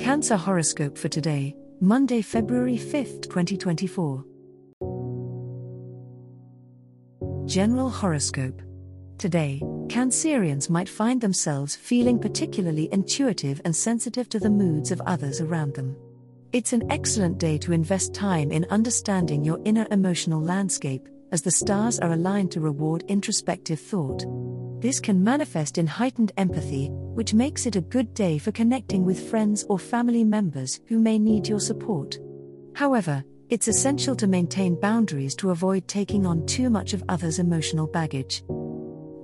Cancer horoscope for today, Monday, February 5th, 2024. General horoscope. Today, Cancerians might find themselves feeling particularly intuitive and sensitive to the moods of others around them. It's an excellent day to invest time in understanding your inner emotional landscape, as the stars are aligned to reward introspective thought. This can manifest in heightened empathy, which makes it a good day for connecting with friends or family members who may need your support. However, it's essential to maintain boundaries to avoid taking on too much of others' emotional baggage.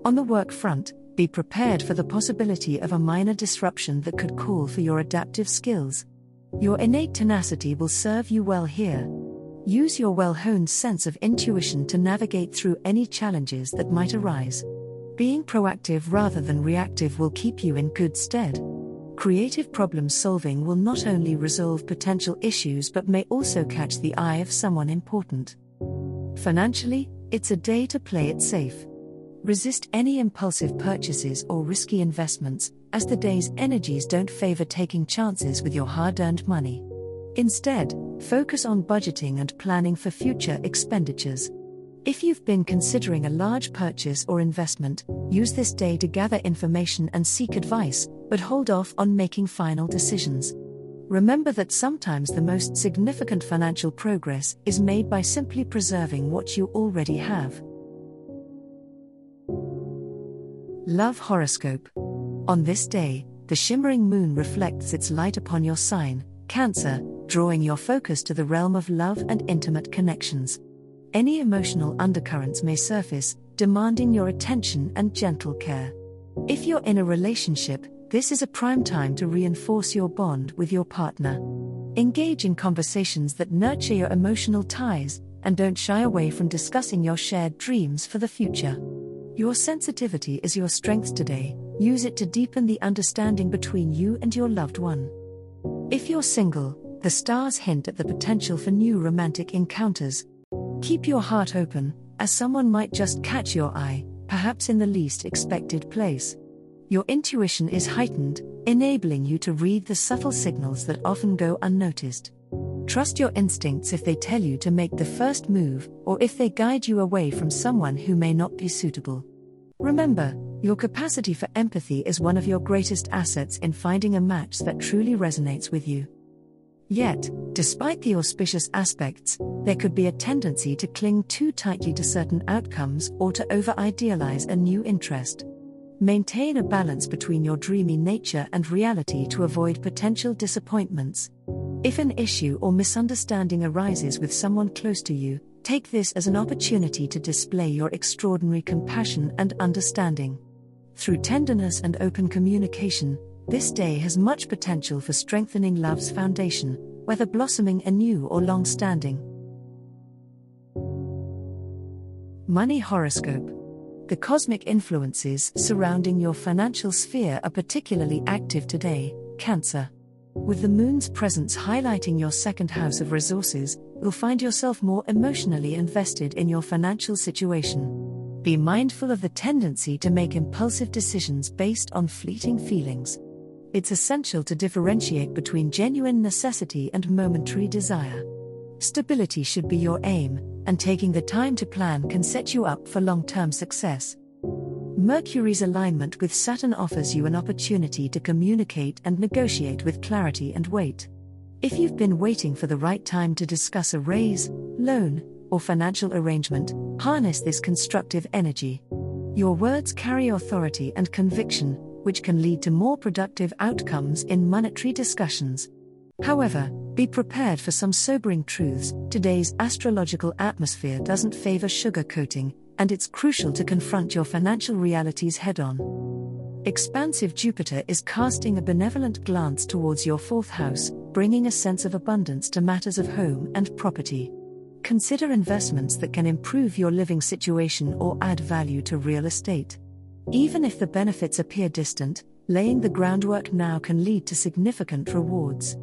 On the work front, be prepared for the possibility of a minor disruption that could call for your adaptive skills. Your innate tenacity will serve you well here. Use your well honed sense of intuition to navigate through any challenges that might arise. Being proactive rather than reactive will keep you in good stead. Creative problem solving will not only resolve potential issues but may also catch the eye of someone important. Financially, it's a day to play it safe. Resist any impulsive purchases or risky investments, as the day's energies don't favor taking chances with your hard earned money. Instead, focus on budgeting and planning for future expenditures. If you've been considering a large purchase or investment, use this day to gather information and seek advice, but hold off on making final decisions. Remember that sometimes the most significant financial progress is made by simply preserving what you already have. Love Horoscope On this day, the shimmering moon reflects its light upon your sign, Cancer, drawing your focus to the realm of love and intimate connections. Any emotional undercurrents may surface, demanding your attention and gentle care. If you're in a relationship, this is a prime time to reinforce your bond with your partner. Engage in conversations that nurture your emotional ties, and don't shy away from discussing your shared dreams for the future. Your sensitivity is your strength today, use it to deepen the understanding between you and your loved one. If you're single, the stars hint at the potential for new romantic encounters, Keep your heart open, as someone might just catch your eye, perhaps in the least expected place. Your intuition is heightened, enabling you to read the subtle signals that often go unnoticed. Trust your instincts if they tell you to make the first move, or if they guide you away from someone who may not be suitable. Remember, your capacity for empathy is one of your greatest assets in finding a match that truly resonates with you. Yet, despite the auspicious aspects, there could be a tendency to cling too tightly to certain outcomes or to over idealize a new interest. Maintain a balance between your dreamy nature and reality to avoid potential disappointments. If an issue or misunderstanding arises with someone close to you, take this as an opportunity to display your extraordinary compassion and understanding. Through tenderness and open communication, this day has much potential for strengthening love's foundation, whether blossoming anew or long standing. Money Horoscope The cosmic influences surrounding your financial sphere are particularly active today, Cancer. With the moon's presence highlighting your second house of resources, you'll find yourself more emotionally invested in your financial situation. Be mindful of the tendency to make impulsive decisions based on fleeting feelings it's essential to differentiate between genuine necessity and momentary desire. Stability should be your aim, and taking the time to plan can set you up for long term success. Mercury's alignment with Saturn offers you an opportunity to communicate and negotiate with clarity and weight. If you've been waiting for the right time to discuss a raise, loan, or financial arrangement, harness this constructive energy. Your words carry authority and conviction, which can lead to more productive outcomes in monetary discussions. However, be prepared for some sobering truths. Today's astrological atmosphere doesn't favor sugarcoating, and it's crucial to confront your financial realities head on. Expansive Jupiter is casting a benevolent glance towards your fourth house, bringing a sense of abundance to matters of home and property. Consider investments that can improve your living situation or add value to real estate. Even if the benefits appear distant, laying the groundwork now can lead to significant rewards.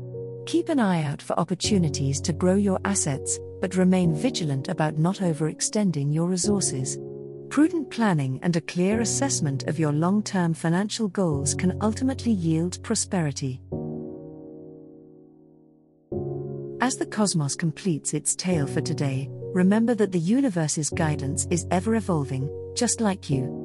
Keep an eye out for opportunities to grow your assets, but remain vigilant about not overextending your resources. Prudent planning and a clear assessment of your long term financial goals can ultimately yield prosperity. As the cosmos completes its tale for today, remember that the universe's guidance is ever evolving, just like you.